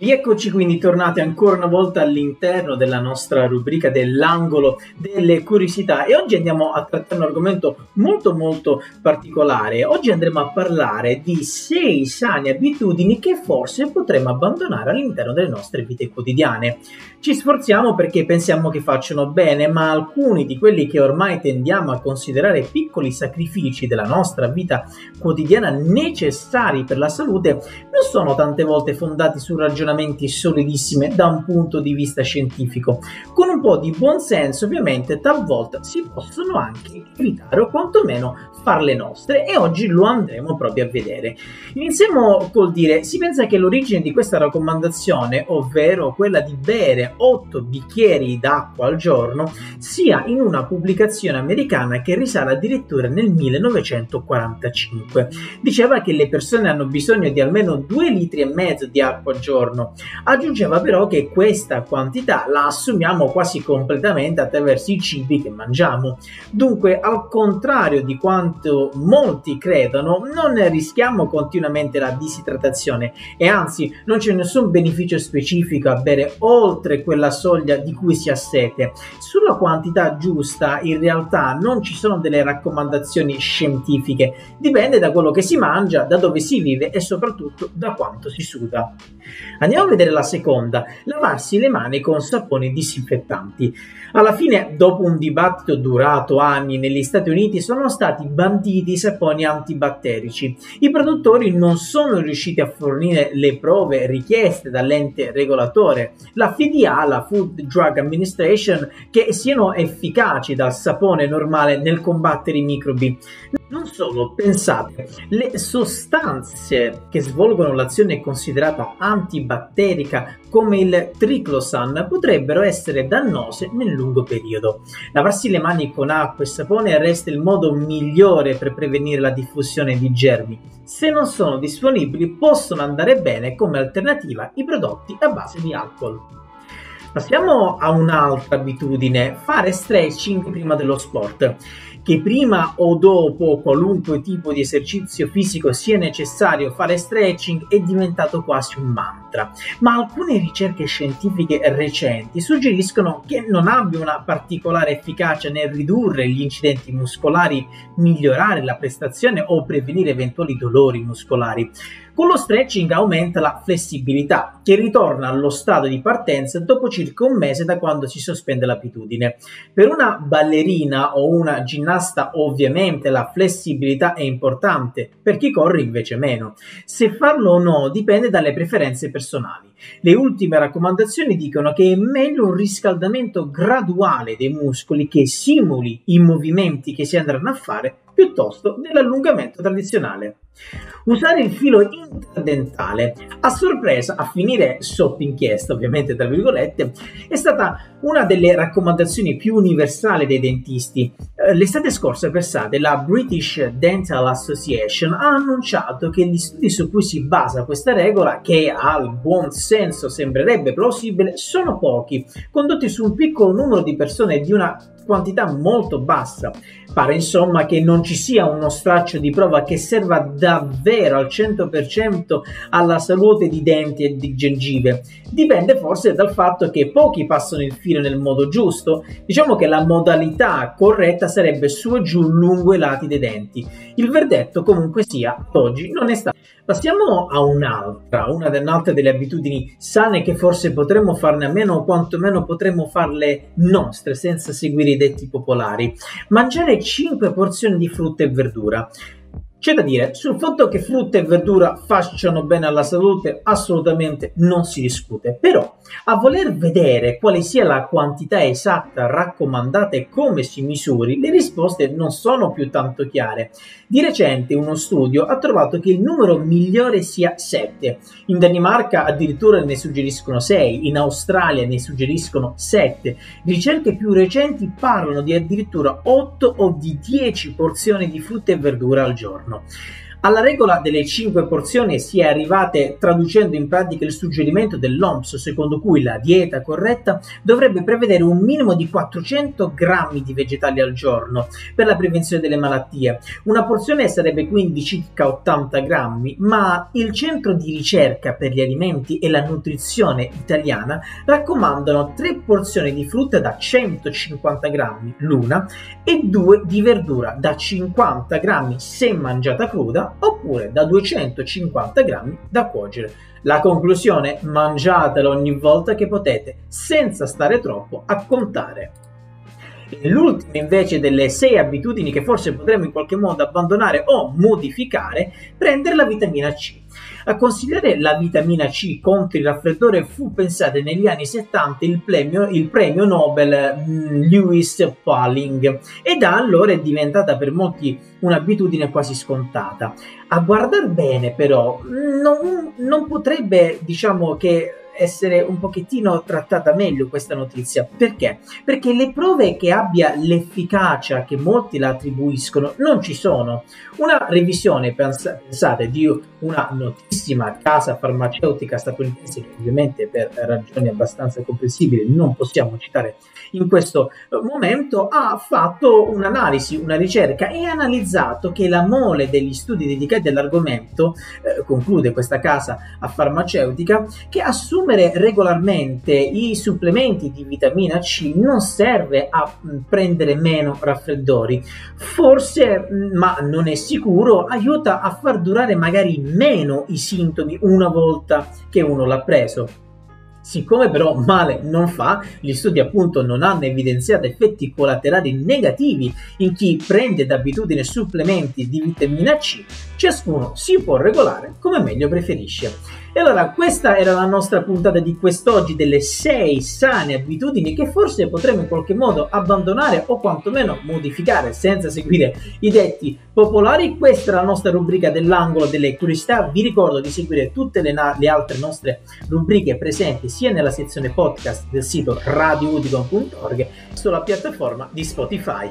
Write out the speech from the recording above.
Rieccoci quindi tornati ancora una volta all'interno della nostra rubrica dell'angolo delle curiosità e oggi andiamo a trattare un argomento molto molto particolare. Oggi andremo a parlare di sei sane abitudini che forse potremmo abbandonare all'interno delle nostre vite quotidiane. Ci sforziamo perché pensiamo che facciano bene, ma alcuni di quelli che ormai tendiamo a considerare piccoli sacrifici della nostra vita quotidiana necessari per la salute non sono tante volte fondati su ragionamenti ragionamenti solidissime da un punto di vista scientifico. Con un po' di buonsenso, ovviamente, talvolta si possono anche evitare o quantomeno farle nostre e oggi lo andremo proprio a vedere. Iniziamo col dire, si pensa che l'origine di questa raccomandazione, ovvero quella di bere 8 bicchieri d'acqua al giorno, sia in una pubblicazione americana che risale addirittura nel 1945. Diceva che le persone hanno bisogno di almeno 2 litri e mezzo di acqua al giorno giorno. Aggiungeva però che questa quantità la assumiamo quasi completamente attraverso i cibi che mangiamo. Dunque, al contrario di quanto molti credono, non rischiamo continuamente la disidratazione e anzi non c'è nessun beneficio specifico a bere oltre quella soglia di cui si ha sete. Sulla quantità giusta in realtà non ci sono delle raccomandazioni scientifiche, dipende da quello che si mangia, da dove si vive e soprattutto da quanto si suda. Andiamo a vedere la seconda, lavarsi le mani con saponi disinfettanti. Alla fine, dopo un dibattito durato anni negli Stati Uniti, sono stati banditi i saponi antibatterici. I produttori non sono riusciti a fornire le prove richieste dall'ente regolatore, la FDA, la Food Drug Administration, che siano efficaci dal sapone normale nel combattere i microbi. Solo, pensate, le sostanze che svolgono l'azione considerata antibatterica come il triclosan potrebbero essere dannose nel lungo periodo. Lavarsi le mani con acqua e sapone resta il modo migliore per prevenire la diffusione di germi. Se non sono disponibili possono andare bene come alternativa i prodotti a base di alcol. Passiamo a un'altra abitudine, fare stretching prima dello sport che prima o dopo qualunque tipo di esercizio fisico sia necessario fare stretching è diventato quasi un mantra, ma alcune ricerche scientifiche recenti suggeriscono che non abbia una particolare efficacia nel ridurre gli incidenti muscolari, migliorare la prestazione o prevenire eventuali dolori muscolari. Con lo stretching aumenta la flessibilità, che ritorna allo stato di partenza dopo circa un mese da quando si sospende l'abitudine. Per una ballerina o una ginnasta ovviamente la flessibilità è importante, per chi corre invece meno. Se farlo o no dipende dalle preferenze personali. Le ultime raccomandazioni dicono che è meglio un riscaldamento graduale dei muscoli che simuli i movimenti che si andranno a fare piuttosto dell'allungamento tradizionale. Usare il filo interdentale a sorpresa, a finire sotto inchiesta, ovviamente tra virgolette, è stata una delle raccomandazioni più universali dei dentisti. Eh, l'estate scorsa, pensate, la British Dental Association ha annunciato che gli studi su cui si basa questa regola, che al buon senso sembrerebbe plausibile, sono pochi, condotti su un piccolo numero di persone di una quantità molto bassa. Pare insomma che non ci sia uno straccio di prova che serva davvero al 100% alla salute di denti e di gengive. Dipende forse dal fatto che pochi passano il filo nel modo giusto. Diciamo che la modalità corretta sarebbe su e giù lungo i lati dei denti. Il verdetto comunque sia, oggi non è stato. Passiamo a un'altra, una un'altra delle abitudini sane che forse potremmo farne a meno o quantomeno potremmo farle nostre senza seguire i detti popolari. Mangiare 5 porzioni di frutta e verdura. C'è da dire, sul fatto che frutta e verdura facciano bene alla salute assolutamente non si discute, però a voler vedere quale sia la quantità esatta raccomandata e come si misuri, le risposte non sono più tanto chiare. Di recente uno studio ha trovato che il numero migliore sia 7, in Danimarca addirittura ne suggeriscono 6, in Australia ne suggeriscono 7, ricerche più recenti parlano di addirittura 8 o di 10 porzioni di frutta e verdura al giorno. Alla regola delle 5 porzioni si è arrivate traducendo in pratica il suggerimento dell'OMS secondo cui la dieta corretta dovrebbe prevedere un minimo di 400 grammi di vegetali al giorno per la prevenzione delle malattie. Una porzione sarebbe quindi circa 80 grammi, ma il centro di ricerca per gli alimenti e la nutrizione italiana raccomandano 3 porzioni di frutta da 150 grammi l'una e 2 di verdura da 50 grammi se mangiata cruda oppure da 250 grammi da cuocere. La conclusione, mangiatelo ogni volta che potete, senza stare troppo a contare. L'ultima invece delle sei abitudini che forse potremmo in qualche modo abbandonare o modificare, prendere la vitamina C. A consigliare la vitamina C contro il raffreddore fu pensato negli anni 70 il premio, il premio Nobel mm, Lewis Pauling e da allora è diventata per molti un'abitudine quasi scontata. A guardar bene però non, non potrebbe diciamo che essere un pochettino trattata meglio questa notizia. Perché? Perché le prove che abbia l'efficacia che molti la attribuiscono non ci sono. Una revisione, pensate, di una notissima casa farmaceutica statunitense, che ovviamente per ragioni abbastanza comprensibili non possiamo citare in questo momento, ha fatto un'analisi, una ricerca e ha analizzato che la mole degli studi dedicati all'argomento, eh, conclude questa casa farmaceutica, che assume assumere regolarmente i supplementi di vitamina C non serve a prendere meno raffreddori, forse, ma non è sicuro, aiuta a far durare magari meno i sintomi una volta che uno l'ha preso. Siccome però male non fa, gli studi appunto non hanno evidenziato effetti collaterali negativi in chi prende d'abitudine supplementi di vitamina C, ciascuno si può regolare come meglio preferisce. E allora questa era la nostra puntata di quest'oggi delle 6 sane abitudini che forse potremmo in qualche modo abbandonare o quantomeno modificare senza seguire i detti popolari. Questa è la nostra rubrica dell'angolo delle curiosità. Vi ricordo di seguire tutte le, na- le altre nostre rubriche presenti sia nella sezione podcast del sito radioudico.org sulla piattaforma di Spotify.